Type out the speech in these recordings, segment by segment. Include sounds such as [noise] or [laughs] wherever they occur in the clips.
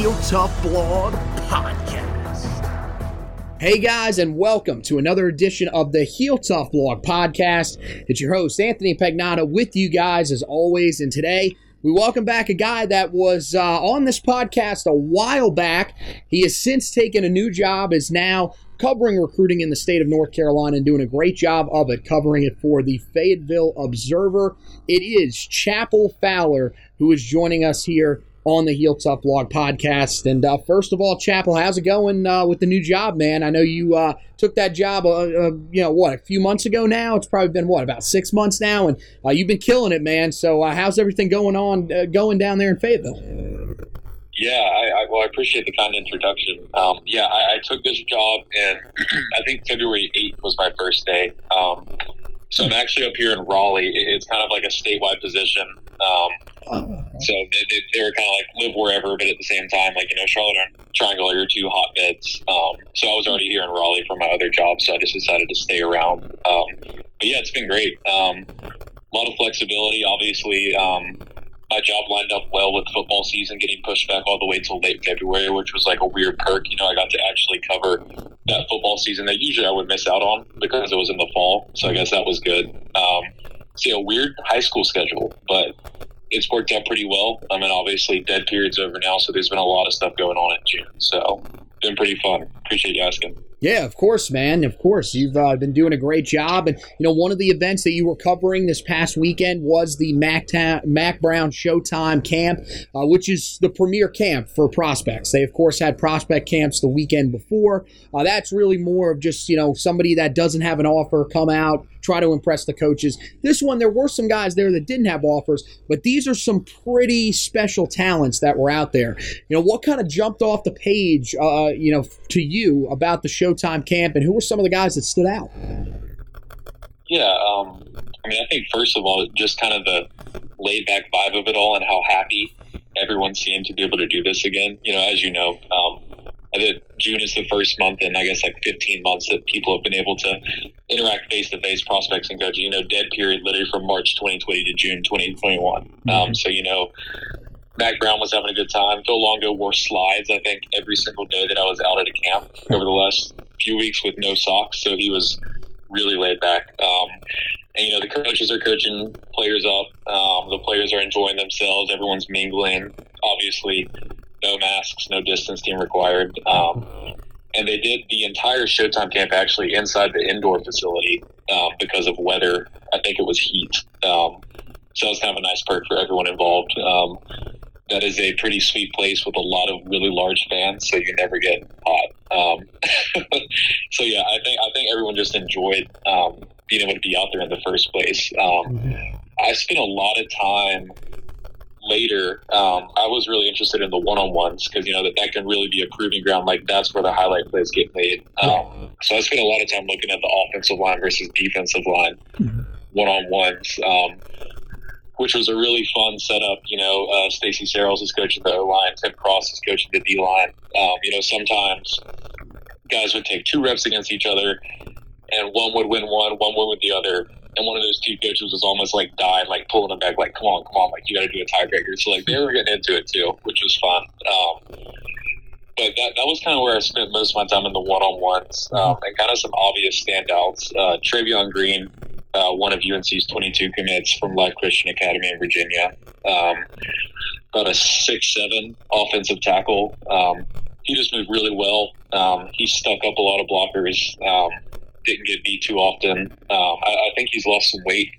Heel Tough Blog Podcast. Hey guys, and welcome to another edition of the Heel Tough Blog Podcast. It's your host, Anthony Pagnotta, with you guys as always. And today, we welcome back a guy that was uh, on this podcast a while back. He has since taken a new job, is now covering recruiting in the state of North Carolina and doing a great job of it, covering it for the Fayetteville Observer. It is Chapel Fowler who is joining us here on the Heel Tough Blog podcast. And uh, first of all, Chapel, how's it going uh, with the new job, man? I know you uh, took that job, uh, uh, you know, what, a few months ago now? It's probably been, what, about six months now? And uh, you've been killing it, man. So how's everything going on, going down there in Fayetteville? Yeah, I, I, well, I appreciate the kind introduction. Um, yeah, I, I, took this job, and [clears throat] I think February 8th was my first day. Um, so I'm actually up here in Raleigh. It's kind of like a statewide position. Um, so they, they, they, were kind of like live wherever, but at the same time, like, you know, Charlotte and Triangle are your two hotbeds. Um, so I was already here in Raleigh for my other job, so I just decided to stay around. Um, but yeah, it's been great. Um, a lot of flexibility, obviously. My job lined up well with football season getting pushed back all the way till late February, which was like a weird perk. You know, I got to actually cover that football season that usually I would miss out on because it was in the fall. So I guess that was good. Um, so a weird high school schedule, but it's worked out pretty well. I mean, obviously, dead period's over now, so there's been a lot of stuff going on in June. So, been pretty fun. Appreciate you asking. Yeah, of course, man. Of course. You've uh, been doing a great job. And, you know, one of the events that you were covering this past weekend was the Mac, Ta- Mack Brown Showtime Camp, uh, which is the premier camp for prospects. They, of course, had prospect camps the weekend before. Uh, that's really more of just, you know, somebody that doesn't have an offer come out, try to impress the coaches. This one, there were some guys there that didn't have offers, but these are some pretty special talents that were out there. You know, what kind of jumped off the page, uh, you know, to you about the Showtime camp, and who were some of the guys that stood out? Yeah, um, I mean, I think first of all, just kind of the laid back vibe of it all, and how happy everyone seemed to be able to do this again. You know, as you know, um, I think June is the first month in I guess like 15 months that people have been able to interact face to face prospects and coaches. You know, dead period literally from March 2020 to June 2021. Mm-hmm. Um, so you know, Mack Brown was having a good time. Phil Longo wore slides, I think, every single day that I was out at a camp over the last few weeks with no socks. So he was really laid back. Um, and, you know, the coaches are coaching players up. Um, the players are enjoying themselves. Everyone's mingling. Obviously, no masks, no distancing required. Um, and they did the entire Showtime camp actually inside the indoor facility um, because of weather. I think it was heat. Um, so it was kind of a nice perk for everyone involved. Um, that is a pretty sweet place with a lot of really large fans, so you never get hot. Um, [laughs] so yeah, I think I think everyone just enjoyed um, being able to be out there in the first place. Um, I spent a lot of time later. Um, I was really interested in the one on ones because you know that that can really be a proving ground. Like that's where the highlight plays get made. Um, so I spent a lot of time looking at the offensive line versus defensive line. one on ones. Um, which was a really fun setup. You know, uh, Stacy Searels is coaching the O line, Tim Cross is coaching the D line. Um, you know, sometimes guys would take two reps against each other, and one would win one, one would win the other. And one of those two coaches was almost like dying, like pulling them back, like, come on, come on, like, you got to do a tiebreaker. So, like, they were getting into it too, which was fun. Um, but that, that was kind of where I spent most of my time in the one on ones um, and kind of some obvious standouts. Uh, Travion Green, uh, one of UNC's 22 commits from Life Christian Academy in Virginia. Um, about a six seven offensive tackle. Um, he just moved really well. Um, he stuck up a lot of blockers. Um, didn't get beat too often. Um, I, I, think he's lost some weight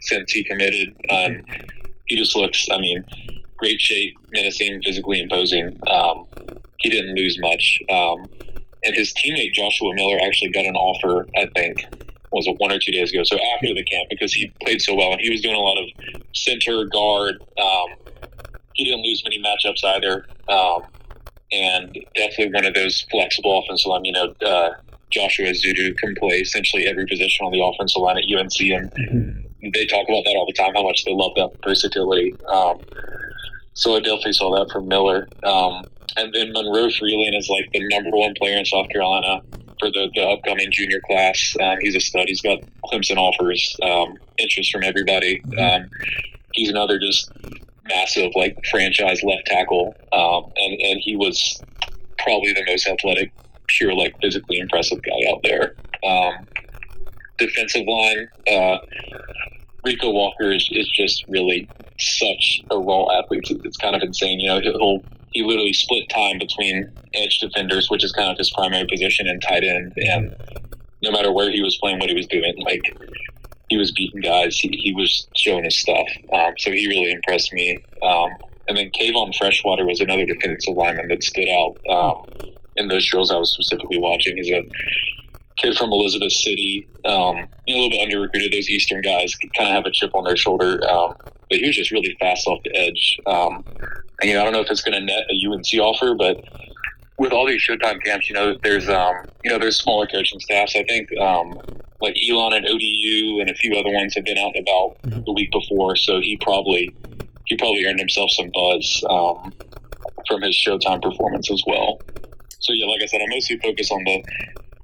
since he committed. Um, he just looks, I mean, great shape, menacing, physically imposing. Um, he didn't lose much. Um, and his teammate Joshua Miller actually got an offer, I think, was it one or two days ago? So after the camp, because he played so well and he was doing a lot of center guard. he didn't lose many matchups either and definitely one of those flexible offensive line. You know, uh, Joshua Ezeudu can play essentially every position on the offensive line at UNC, and mm-hmm. they talk about that all the time. How much they love that versatility. Um, so I definitely saw that from Miller. Um, and then Monroe Freeling is like the number one player in South Carolina for the, the upcoming junior class. Um, he's a stud. He's got Clemson offers, um, interest from everybody. Mm-hmm. Um, he's another just massive like franchise left tackle, um, and and he was probably the most athletic, pure like physically impressive guy out there. Um, defensive line, uh, Rico Walker is, is just really such a raw athlete. It's, it's kind of insane. You know, he'll he literally split time between edge defenders, which is kind of his primary position, and tight end, and no matter where he was playing, what he was doing, like he was beating guys. He, he was showing his stuff. Um, so he really impressed me. Um, and then Kavon Freshwater was another defensive lineman that stood out um, in those drills I was specifically watching. He's a kid from Elizabeth City, um, a little bit under recruited. Those Eastern guys kind of have a chip on their shoulder, um, but he was just really fast off the edge. Um, and, you know, I don't know if it's going to net a UNC offer, but with all these Showtime camps, you know, there's um, you know, there's smaller coaching staffs. I think um, like Elon and ODU and a few other ones have been out and about mm-hmm. the week before, so he probably he probably earned himself some buzz um, from his Showtime performance as well. So yeah, like I said, I mostly focus on the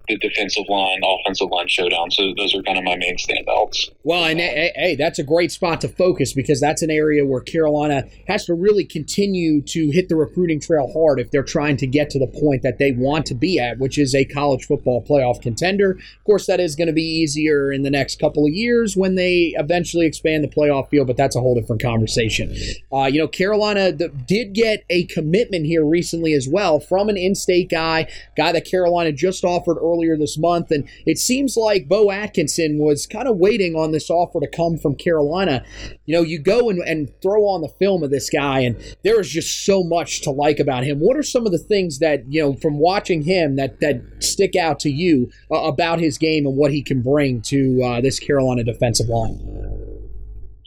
the defensive line, offensive line showdown. So those are kind of my main standouts. Well, and hey, hey, that's a great spot to focus because that's an area where Carolina has to really continue to hit the recruiting trail hard if they're trying to get to the point that they want to be at, which is a college football playoff contender. Of course, that is going to be easier in the next couple of years when they eventually expand the playoff field, but that's a whole different conversation. Uh, you know, Carolina did get a commitment here recently as well from an in-state guy, guy that Carolina just offered earlier earlier this month. And it seems like Bo Atkinson was kind of waiting on this offer to come from Carolina. You know, you go and, and throw on the film of this guy, and there is just so much to like about him. What are some of the things that, you know, from watching him that, that stick out to you uh, about his game and what he can bring to uh, this Carolina defensive line?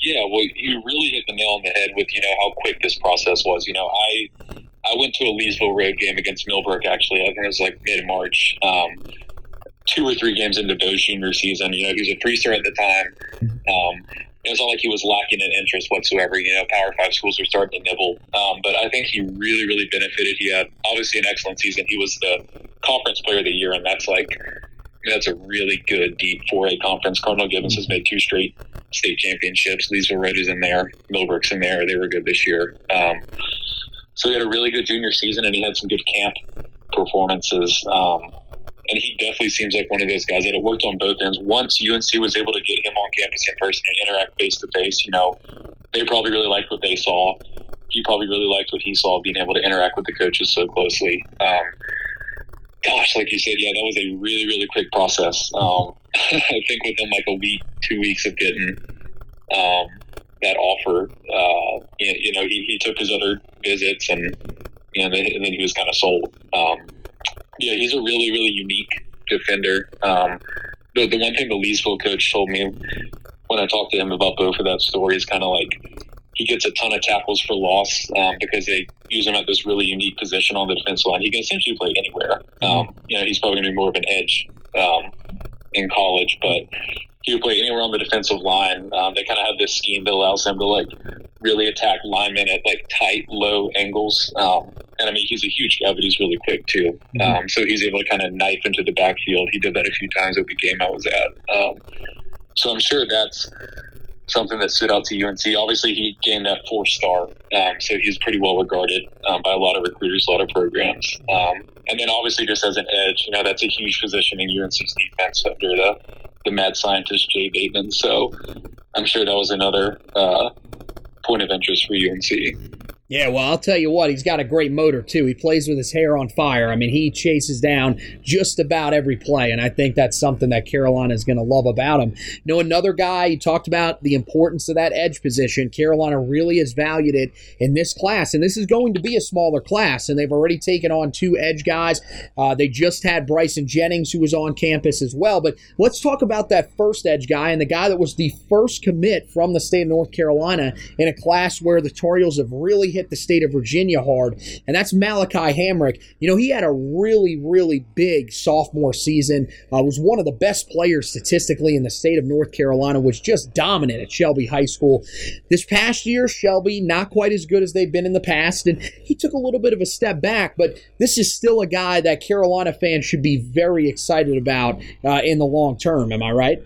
Yeah, well, you really hit the nail on the head with you know how quick this process was. You know, I I went to a Leesville road game against Millbrook actually. I think it was like mid March. Um, two or three games into Bo's junior season. You know, he was a three star at the time. Um, it was not like he was lacking in interest whatsoever. You know, Power Five schools were starting to nibble, um, but I think he really, really benefited. He had obviously an excellent season. He was the conference player of the year, and that's like that's a really good deep 4A conference. Cardinal Gibbons has made two straight state championships. Leesville Red is in there. Millbrook's in there. They were good this year. Um, so he had a really good junior season, and he had some good camp performances. Um, and he definitely seems like one of those guys that it worked on both ends. Once UNC was able to get him on campus in person and interact face to face, you know, they probably really liked what they saw. He probably really liked what he saw, being able to interact with the coaches so closely. Um, gosh, like you said, yeah, that was a really, really quick process. Um, [laughs] I think within like a week, two weeks of getting um, that offer, uh, you, you know, he, he took his other visits and, and then he was kind of sold. Um, yeah, he's a really, really unique defender. Um, the, the one thing the Leesville coach told me when I talked to him about Bo for that story is kind of like he gets a ton of tackles for loss um, because they use him at this really unique position on the defense line. He can essentially play anywhere. Um, you know, he's probably going to be more of an edge um, in college, but he would play anywhere on the defensive line. Um, they kind of have this scheme that allows him to like really attack linemen at like tight, low angles. Um, and I mean, he's a huge guy, but he's really quick too. Mm-hmm. Um, so he's able to kind of knife into the backfield. He did that a few times at the game I was at. Um, so I'm sure that's something that stood out to UNC. Obviously, he gained that four star, um, so he's pretty well regarded um, by a lot of recruiters, a lot of programs. Um, and then obviously, just as an edge, you know, that's a huge position in UNC's defense under the the mad scientist Jay Bateman. So I'm sure that was another uh, point of interest for UNC. Yeah, well, I'll tell you what, he's got a great motor, too. He plays with his hair on fire. I mean, he chases down just about every play, and I think that's something that Carolina is going to love about him. You know, another guy, you talked about the importance of that edge position. Carolina really has valued it in this class, and this is going to be a smaller class, and they've already taken on two edge guys. Uh, they just had Bryson Jennings, who was on campus as well. But let's talk about that first edge guy and the guy that was the first commit from the state of North Carolina in a class where the Tar Heels have really hit the state of Virginia hard, and that's Malaki Hamrick. You know, he had a really, really big sophomore season. Uh, was one of the best players statistically in the state of North Carolina. Was just dominant at Shelby High School. This past year, Shelby not quite as good as they've been in the past, and he took a little bit of a step back. But this is still a guy that Carolina fans should be very excited about uh, in the long term. Am I right?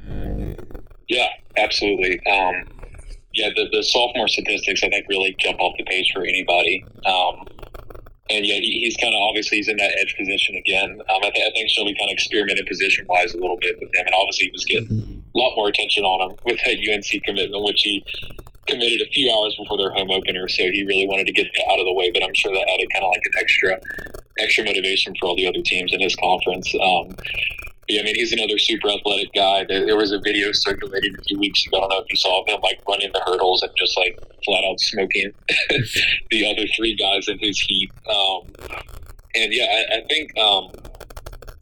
Yeah, absolutely. Um, yeah, the, the sophomore statistics I think really jump off the page for anybody. Um, and yeah, he, he's kind of obviously he's in that edge position again. Um, I, th- I think Shelby kind of experimented position wise a little bit with him, and obviously he was getting a lot more attention on him with that UNC commitment, which he committed a few hours before their home opener. So he really wanted to get out of the way, but I'm sure that added kind of like an extra extra motivation for all the other teams in his conference. Um, I mean, he's another super athletic guy. There was a video circulating a few weeks ago. I don't know if you saw him like running the hurdles and just like flat out smoking [laughs] the other three guys in his heat. Um, and yeah, I, I think um,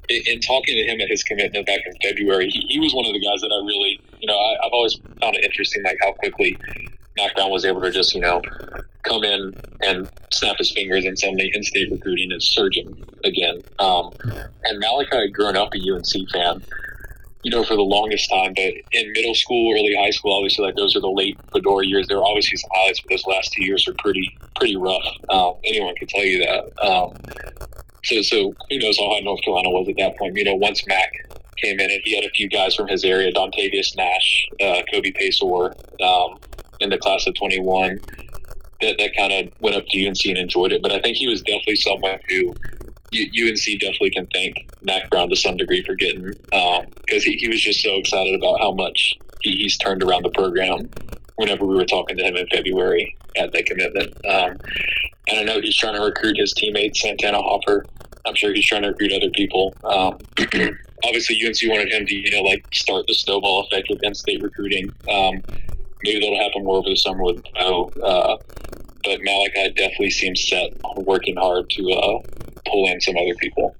in, in, talking to him at his commitment back in February, he, he, was one of the guys that I really, you know, I, I've always found it interesting, like how quickly Brown was able to just, you know, come in and snap his fingers and suddenly in-state recruiting is surging again. Um, and Malaki had grown up a UNC fan, you know, for the longest time. But in middle school, early high school, obviously, like those are the late Fedora years. There are obviously some highlights, but those last two years are pretty pretty rough. Um, anyone can tell you that. Um, so, so who knows how high North Carolina was at that point? You know, once Mack came in and he had a few guys from his area, Dontavius Nash, uh, Kobe Paysour, um, in the class of 21 that, that kind of went up to UNC and enjoyed it. But I think he was definitely someone who UNC definitely can thank Mack Brown to some degree for getting because um, he, he was just so excited about how much he, he's turned around the program whenever we were talking to him in February at that commitment. Um, and I know he's trying to recruit his teammate Santana Hopper. I'm sure he's trying to recruit other people. Um, [clears throat] obviously, UNC wanted him to, you know, like start the snowball effect with in-state recruiting. Um, maybe that'll happen more over the summer with Bo. Uh, but Malaki definitely seems set on working hard to uh, pull in some other people.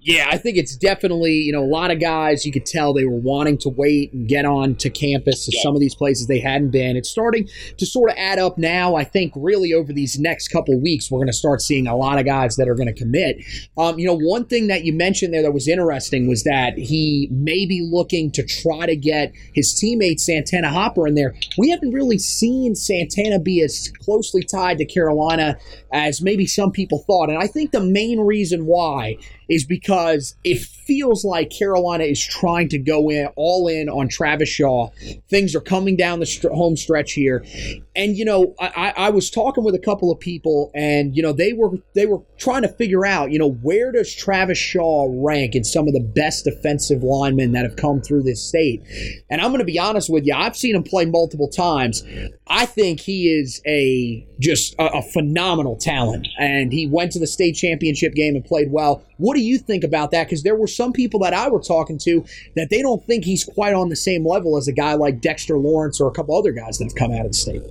yeah, I think it's definitely, you know, a lot of guys you could tell they were wanting to wait and get on to campus to yeah. some of these places they hadn't been. It's starting to sort of add up now. I think really over these next couple weeks, we're going to start seeing a lot of guys that are going to commit. Um, you know, one thing that you mentioned there that was interesting was that he may be looking to try to get his teammate Santana Hopper in there. We haven't really seen Santana be as closely tied to Carolina as maybe some people thought. And I think the main reason why is because it feels like Carolina is trying to go in all in on Travis Shaw. Things are coming down the st- home stretch here, and you know, I, I was talking with a couple of people, and you know, they were they were trying to figure out, you know, where does Travis Shaw rank in some of the best defensive linemen that have come through this state? And I'm going to be honest with you, I've seen him play multiple times. I think he is a just a, a phenomenal talent, and he went to the state championship game and played well. What you think about that? Because there were some people that I were talking to that they don't think he's quite on the same level as a guy like Dexter Lawrence or a couple other guys that have come out of the state.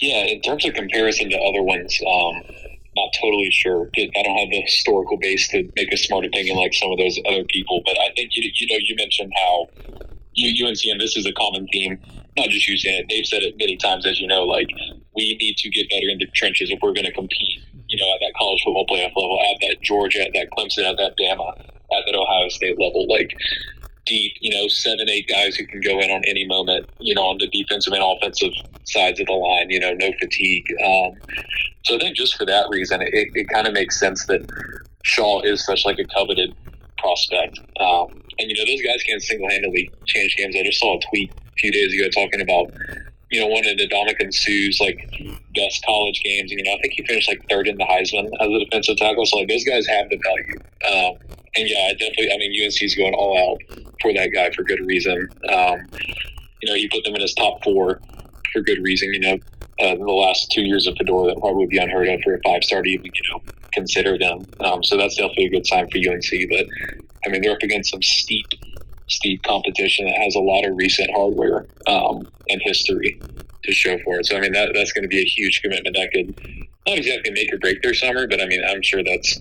Yeah, in terms of comparison to other ones, um, not totally sure. I don't have the historical base to make a smart opinion like some of those other people, but I think you, you know you mentioned how UNC and this is a common theme. Not just you saying it; they've said it many times, as you know. Like we need to get better in the trenches if we're going to compete you know, at that college football playoff level, at that Georgia, at that Clemson, at that Bama, at that Ohio State level. Like deep, you know, seven, eight guys who can go in on any moment, you know, on the defensive and offensive sides of the line, you know, no fatigue. Um, so I think just for that reason, it, it kind of makes sense that Shaw is such like a coveted prospect. Um, and, you know, those guys can't single handedly change games. I just saw a tweet a few days ago talking about, you know, one of Ndamukong Suh's like best college games. You know, I think he finished like third in the Heisman as a defensive tackle. So, like, those guys have the value. Um, and yeah, I definitely, I mean, UNC is going all out for that guy for good reason. Um, you know, he put them in his top four for good reason. You know, uh, the last two years of Fedora, that probably would be unheard of for a five star to even, you know, consider them. Um, so that's definitely a good sign for UNC. But I mean, they're up against some steep, steep competition that has a lot of recent hardware um, and history to show for it. So I mean, that that's going to be a huge commitment that could not exactly make or break their summer, but I mean, I'm sure that's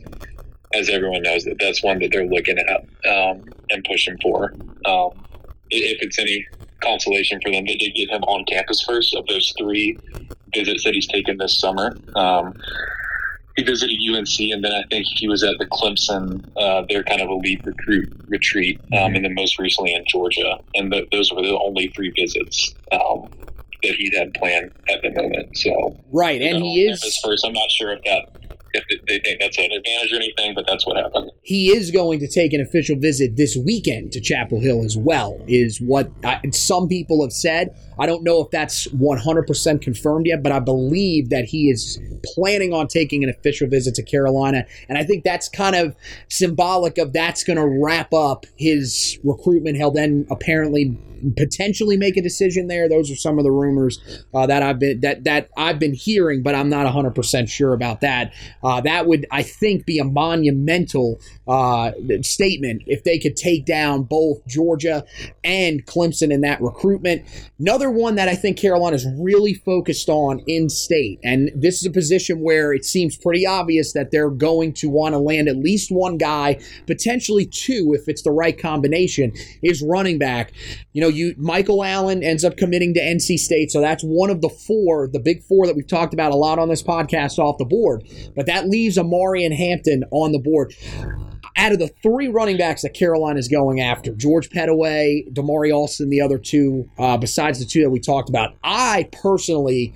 as everyone knows that that's one that they're looking at um, and pushing for. Um, if it's any consolation for them, they did get him on campus first of those three visits that he's taken this summer. Um, he visited UNC, and then I think he was at the Clemson, uh, their kind of elite recruit retreat, um, and then most recently in Georgia. And the, those were the only three visits um, that he had planned at the moment. So right, and know, he is first. I'm not sure if that if they think that's an advantage or anything, but that's what happened. He is going to take an official visit this weekend to Chapel Hill as well, is what I, some people have said. I don't know if that's 100% confirmed yet, but I believe that he is planning on taking an official visit to Carolina. And I think that's kind of symbolic of that's going to wrap up his recruitment. He'll then apparently potentially make a decision there. Those are some of the rumors uh, that I've been that that I've been hearing, but I'm not 100 percent sure about that. Uh, that would, I think, be a monumental uh, statement if they could take down both Georgia and Clemson in that recruitment. Another one that I think Carolina is really focused on in state, and this is a position where it seems pretty obvious that they're going to want to land at least one guy, potentially two if it's the right combination, is running back. You know, you Michael Allen ends up committing to NC State, so that's one of the four, the big four that we've talked about a lot on this podcast off the board. But that leaves Omarion Hampton on the board out of the three running backs that Carolina is going after, George Pettaway, Damari Alston, the other two, uh, besides the two that we talked about, I personally,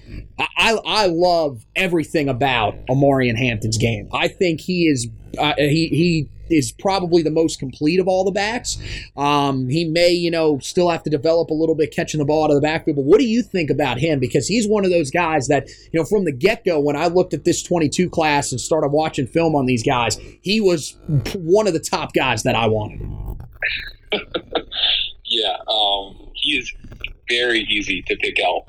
I, I love everything about Omarion Hampton's game. I think he is, uh, he he is probably the most complete of all the backs. Um, he may, you know, still have to develop a little bit catching the ball out of the backfield. But what do you think about him? Because he's one of those guys that, you know, from the get go, when I looked at this 22 class and started watching film on these guys, he was one of the top guys that I wanted. [laughs] yeah, um, he is very easy to pick out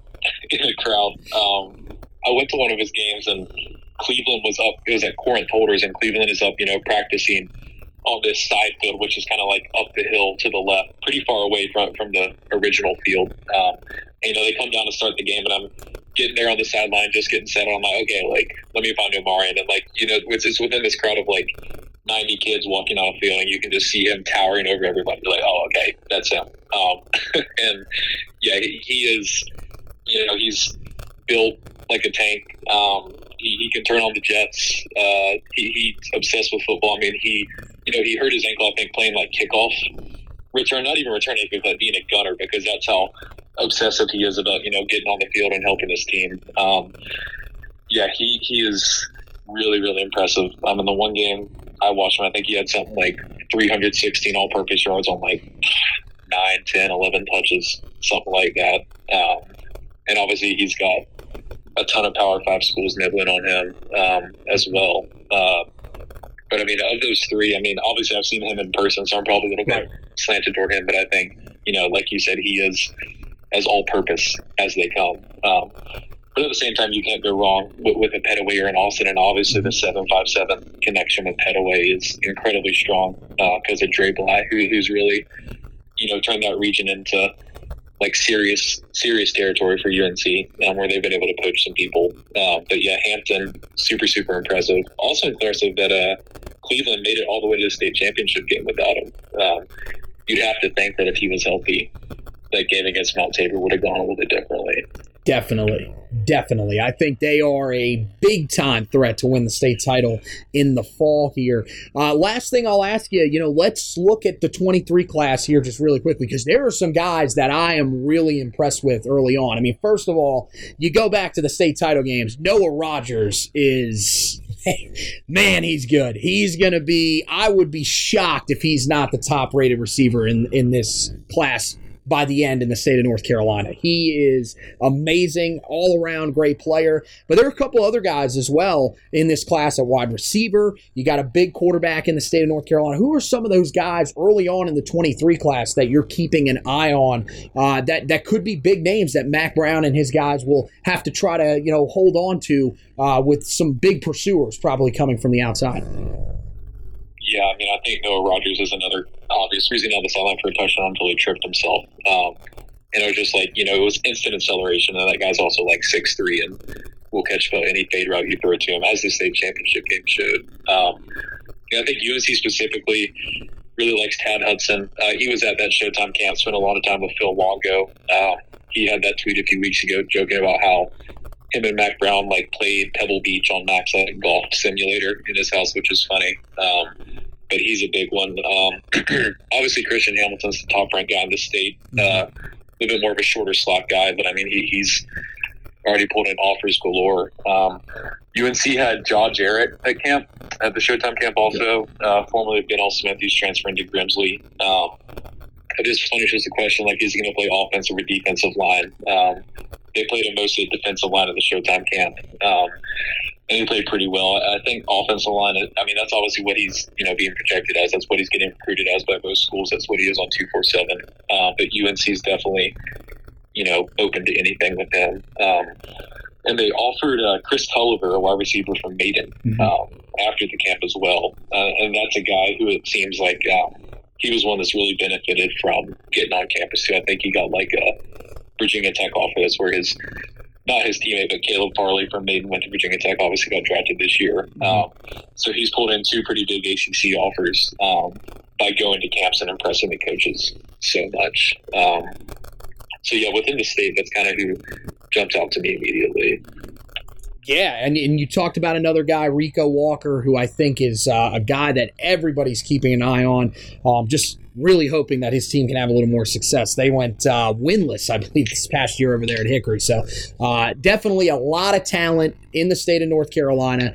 in the crowd. Um, I went to one of his games and Cleveland was up. It was at Corinth Holders, and Cleveland is up, you know, practicing on this side field, which is kind of like up the hill to the left, pretty far away from from the original field. Um, and, you know, they come down to start the game, and I'm getting there on the sideline, just getting set. I'm like, okay, like let me find Omari, and like you know, it's, it's within this crowd of like 90 kids walking on a field, and you can just see him towering over everybody. You're like, oh, okay, that's him. Um, [laughs] and yeah, he, he is. You know, he's built like a tank. Um, he, he can turn on the jets. Uh, he, he's obsessed with football. I mean, he, you know, he hurt his ankle, I think, playing like kickoff return, not even returning, but being a gunner because that's how obsessive he is about, you know, getting on the field and helping his team. Um, yeah, he, he is really, really impressive. I um, mean, the one game I watched him, I think he had something like 316 all purpose yards on like 9, 10, 11 touches, something like that. Um, and obviously, he's got a ton of Power Five schools nibbling on him um, as well. Uh, but I mean, of those three, I mean, obviously I've seen him in person, so I'm probably a little bit slanted toward him. But I think, you know, like you said, he is as all-purpose as they come. Um, but at the same time, you can't go wrong with, with a Pettaway or an Alston, and obviously the seven five seven connection with Pettaway is incredibly strong because uh, of Dre Bly, who, who's really, you know, turned that region into like serious serious territory for UNC, um, where they've been able to poach some people. Uh, but yeah, Hampton, super super impressive. Also impressive that uh, Cleveland made it all the way to the state championship game without him. Um, you'd have to think that if he was healthy, that game against Mount Tabor would have gone a little bit differently. Definitely. Definitely. I think they are a big time threat to win the state title in the fall here. Uh, last thing I'll ask you, you know, let's look at the 23 class here just really quickly because there are some guys that I am really impressed with early on. I mean, first of all, you go back to the state title games, Noah Rogers is [laughs] man, he's good. He's going to be, I would be shocked if he's not the top rated receiver in, in this class by the end in the state of North Carolina. He is amazing, all around great player. But there are a couple other guys as well in this class at wide receiver. You got a big quarterback in the state of North Carolina. Who are some of those guys early on in the 23 class that you're keeping an eye on uh, that, that could be big names that Mack Brown and his guys will have to try to, you know, hold on to uh, with some big pursuers probably coming from the outside? Yeah, I mean, I think Noah Rogers is another obvious reason on the sideline for a touchdown until he tripped himself. Um, and it was just like, you know, it was instant acceleration. And that guy's also like six three and will catch about any fade route you throw to him, as the state championship game showed. Um, I think UNC specifically really likes Tad Hudson. Uh, he was at that Showtime camp, spent a lot of time with Phil Longo. Uh, he had that tweet a few weeks ago joking about how him and Mack Brown like played Pebble Beach on Mack's like, golf simulator in his house, which is funny. Um, but he's a big one. Um, [clears throat] obviously, Christian Hamilton's the top ranked guy in the state. Uh, a little bit more of a shorter slot guy, but I mean, he, he's already pulled in offers galore. Um, UNC had Jaw Jarrett at camp, at the Showtime camp also, uh, formerly of L. Smith, who's transferring to Grimsley. Um, it just punishes the question, like, is he going to play offensive or defensive line? Um, they played a mostly defensive line at the Showtime camp. Um, and he played pretty well. I think offensive line. I mean, that's obviously what he's you know being projected as. That's what he's getting recruited as by most schools. That's what he is on two four seven. Uh, but UNC is definitely you know open to anything with him. Um, and they offered uh, Chris Culliver, a wide receiver from Maiden, mm-hmm. um, after the camp as well. Uh, and that's a guy who it seems like um, he was one that's really benefited from getting on campus too. I think he got like a Virginia Tech. That's where his not his teammate, but Caleb Farley from Maiden went to Virginia Tech. Obviously, got drafted this year. Mm-hmm. Um, so he's pulled in two pretty big ACC offers um, by going to camps and impressing the coaches so much. Um, so yeah, within the state, that's kind of who jumped out to me immediately. Yeah, and, and you talked about another guy, Rico Walker, who I think is uh, a guy that everybody's keeping an eye on. Um, just really hoping that his team can have a little more success. They went uh, winless, I [laughs] believe, this past year over there at Hickory. So uh, definitely a lot of talent in the state of North Carolina.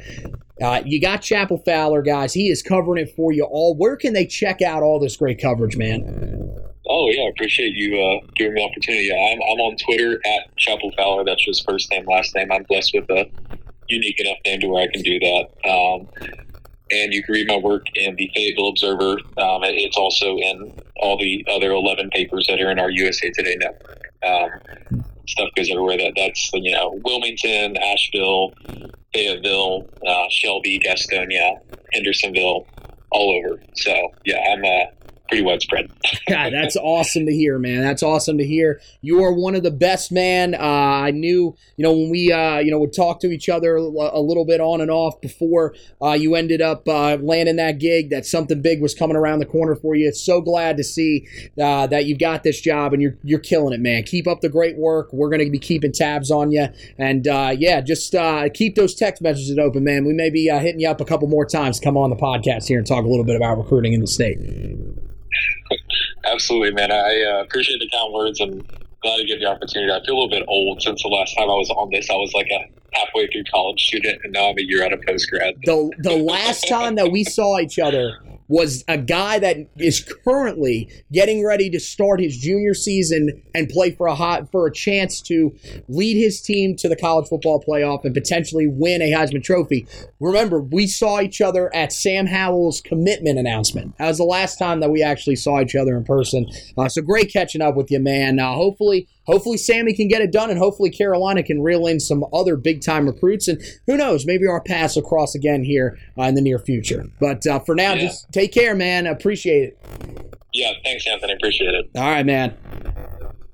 Uh, you got Chapel Fowler, guys. He is covering it for you all. Where can they check out all this great coverage, man? Oh yeah, I appreciate you uh, giving me the opportunity. I'm, I'm on Twitter at Chapel Fowler. That's just first name, last name. I'm blessed with a unique enough name to where I can do that. Um, and you can read my work in the Fayetteville Observer. Um, it's also in all the other 11 papers that are in our USA Today network. Um, stuff goes everywhere. That that's you know Wilmington, Asheville, Fayetteville, uh, Shelby, Gastonia, Hendersonville, all over. So yeah, I'm uh, pretty widespread. God, that's awesome to hear, man. That's awesome to hear. You are one of the best, man. Uh, I knew, you know, when we, uh, you know, would talk to each other a little bit on and off before uh, you ended up uh, landing that gig, that something big was coming around the corner for you. It's so glad to see uh, that you got this job and you're you're killing it, man. Keep up the great work. We're going to be keeping tabs on you, and uh, yeah, just keep those text messages open, man. We may be hitting you up a couple more times. Come on the podcast here and talk a little bit about recruiting in the state. Absolutely, man. I uh, appreciate the kind words and glad to get the opportunity. I feel a little bit old since the last time I was on this. I was like a halfway through college student, and now I'm a year out of post grad. The the last time that we saw each other was a guy that is currently getting ready to start his junior season and play for a hot for a chance to lead his team to the college football playoff and potentially win a Heisman Trophy. Remember, we saw each other at Sam Howell's commitment announcement. That was the last time that we actually saw each other in person. Uh, so great catching up with you, man. Uh, hopefully hopefully Sammy can get it done, and hopefully Carolina can reel in some other big time recruits. And who knows, maybe our paths will cross again here uh, in the near future. But uh, for now, yeah. just take care, man. Appreciate it. Yeah, thanks, Anthony. Appreciate it. All right, man.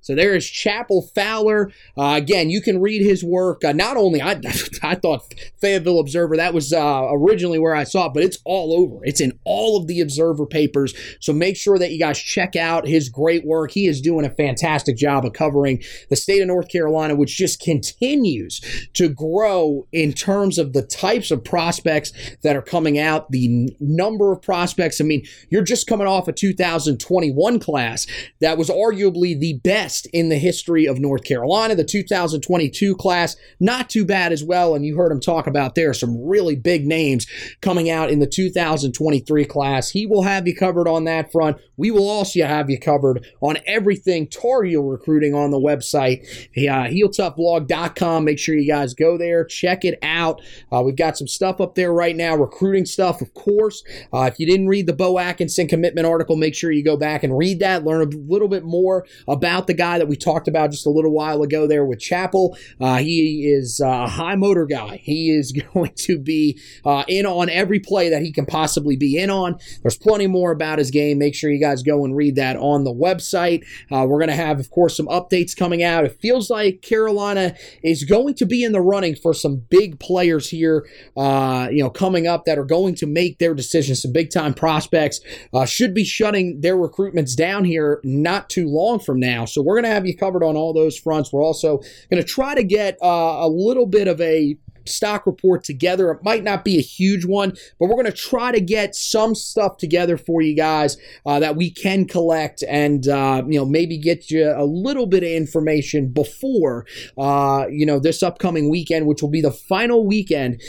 So there is Chapel Fowler. Uh, again, you can read his work. Uh, not only I, [laughs] I thought Fayetteville Observer that was uh, originally where I saw it, but it's all over. It's in all of the Observer papers. So make sure that you guys check out his great work. He is doing a fantastic job of covering the state of North Carolina, which just continues to grow in terms of the types of prospects that are coming out, the number of prospects. I mean, you're just coming off a 2021 class that was arguably the best best in the history of North Carolina. The 2022 class, not too bad as well. And you heard him talk about there some really big names coming out in the 2023 class. He will have you covered on that front. We will also have you covered on everything Tar Heel recruiting on the website, uh, heeltoughblog.com. Make sure you guys go there, check it out. Uh, we've got some stuff up there right now, recruiting stuff, of course. Uh, if you didn't read the Bo Atkinson commitment article, make sure you go back and read that, learn a little bit more about the guy guy that we talked about just a little while ago there with Chapel. Uh, he is a high motor guy. He is [laughs] going to be uh, in on every play that he can possibly be in on. There's plenty more about his game. Make sure you guys go and read that on the website. Uh, we're going to have, of course, some updates coming out. It feels like Carolina is going to be in the running for some big players here, uh, you know, coming up that are going to make their decisions. Some big time prospects uh, should be shutting their recruitments down here not too long from now. So we're we're going to have you covered on all those fronts. We're also going to try to get uh, a little bit of a stock report together. It might not be a huge one, but we're going to try to get some stuff together for you guys uh, that we can collect and uh, you know maybe get you a little bit of information before uh, you know this upcoming weekend, which will be the final weekend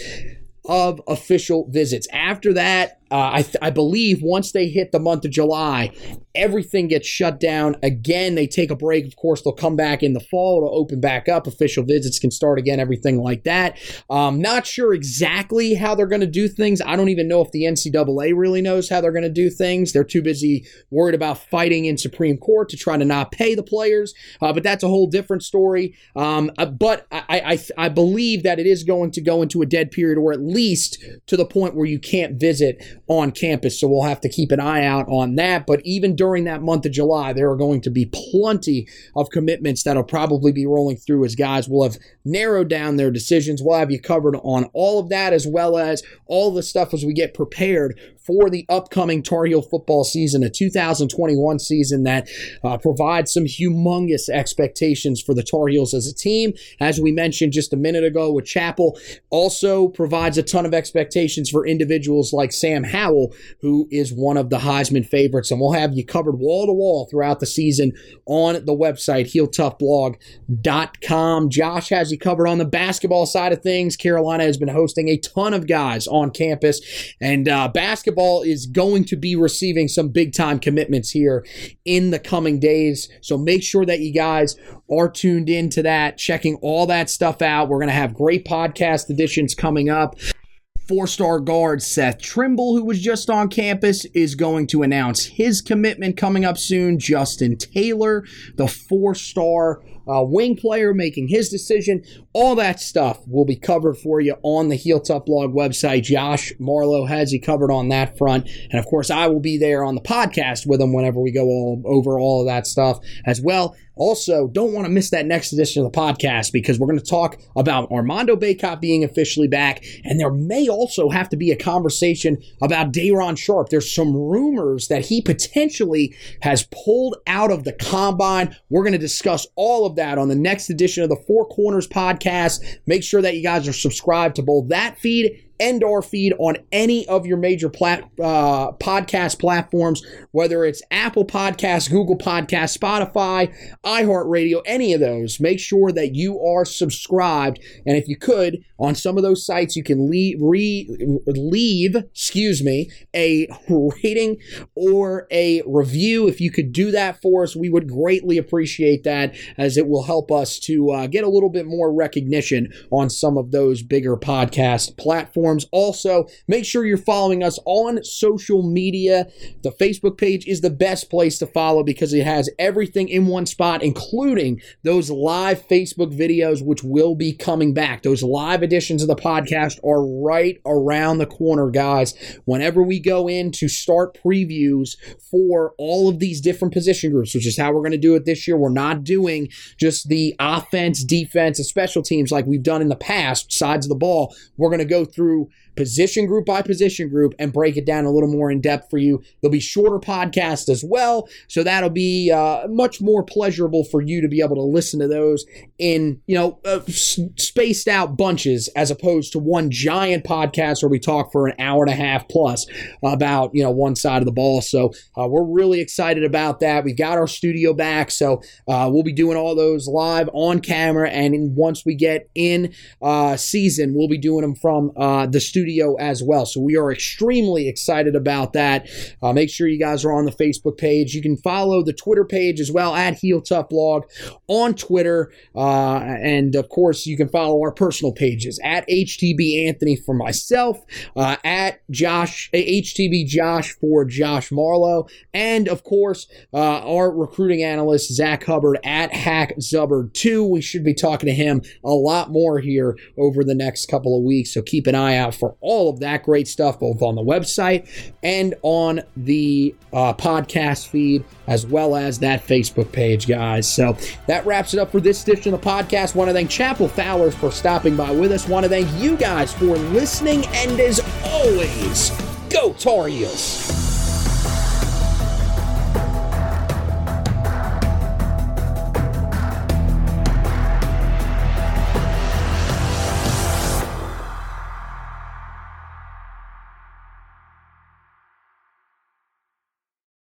of official visits. After that, uh, I, th- I believe once they hit the month of July, everything gets shut down. Again, they take a break. Of course, they'll come back in the fall. It'll open back up. Official visits can start again, everything like that. Um, not sure exactly how they're going to do things. I don't even know if the NCAA really knows how they're going to do things. They're too busy worried about fighting in Supreme Court to try to not pay the players. Uh, but that's a whole different story. Um, uh, but I, I, I believe that it is going to go into a dead period, or at least to the point where you can't visit on campus. So we'll have to keep an eye out on that. But even during that month of July, there are going to be plenty of commitments that'll probably be rolling through as guys will have narrowed down their decisions. We'll have you covered on all of that as well as all the stuff as we get prepared for the upcoming Tar Heel football season, a 2021 season that uh, provides some humongous expectations for the Tar Heels as a team. As we mentioned just a minute ago with Chapel, also provides a ton of expectations for individuals like Sam Howell, who is one of the Heisman favorites. And we'll have you covered wall to wall throughout the season on the website, heeltoughblog.com. Josh has you covered on the basketball side of things. Carolina has been hosting a ton of guys on campus, and uh, basketball is going to be receiving some big time commitments here in the coming days. So make sure that you guys are tuned in to that, checking all that stuff out. We're going to have great podcast editions coming up. Four star guard Seth Trimble, who was just on campus, is going to announce his commitment coming up soon. Justin Taylor, the four star uh, wing player making his decision. All that stuff will be covered for you on the Heel Tough Blog website. Josh Marlowe has you covered on that front. And of course, I will be there on the podcast with him whenever we go all over all of that stuff as well. Also, don't want to miss that next edition of the podcast because we're going to talk about Armando Bacot being officially back, and there may also have to be a conversation about Day'Ron Sharp. There's some rumors that he potentially has pulled out of the combine. We're going to discuss all of that on the next edition of the Four Corners podcast. Make sure that you guys are subscribed to both that feed and our feed on any of your major plat, uh, podcast platforms, whether it's Apple Podcasts, Google Podcasts, Spotify, iHeartRadio, any of those. Make sure that you are subscribed. And if you could, on some of those sites, you can leave, re, leave excuse me, a [laughs] rating or a review. If you could do that for us, we would greatly appreciate that as it will help us to uh, get a little bit more recognition on some of those bigger podcast platforms. Also, make sure you're following us on social media. The Facebook page is the best place to follow because it has everything in one spot, including those live Facebook videos, which will be coming back. Those live editions of the podcast are right around the corner, guys. Whenever we go in to start previews for all of these different position groups, which is how we're going to do it this year, we're not doing just the offense, defense, and special teams like we've done in the past, sides of the ball. We're going to go through position group by position group and break it down a little more in depth for you. There'll be shorter podcasts as well, so that'll be uh, much more pleasurable for you to be able to listen to those in you know uh, spaced out bunches as opposed to one giant podcast where we talk for an hour and a half plus about you know one side of the ball. So uh, we're really excited about that. We've got our studio back, so uh, we'll be doing all those live on camera, and once we get in uh, season, we'll be doing them from uh, the studio studio as well. So we are extremely excited about that. Uh, make sure you guys are on the Facebook page. You can follow the Twitter page as well at Heel Tough Blog on Twitter. Uh, and of course, you can follow our personal pages at HTB Anthony for myself, uh, at Josh, HTB Josh for Josh Marlowe, and of course, uh, our recruiting analyst, Zach Hubbard at Hack Zubbard 2. We should be talking to him a lot more here over the next couple of weeks. So keep an eye out for all of that great stuff, both on the website and on the uh, podcast feed, as well as that Facebook page, guys. So that wraps it up for this edition of the podcast. Want to thank Chapel Fowlers for stopping by with us. Want to thank you guys for listening. And as always, go Tar Heels.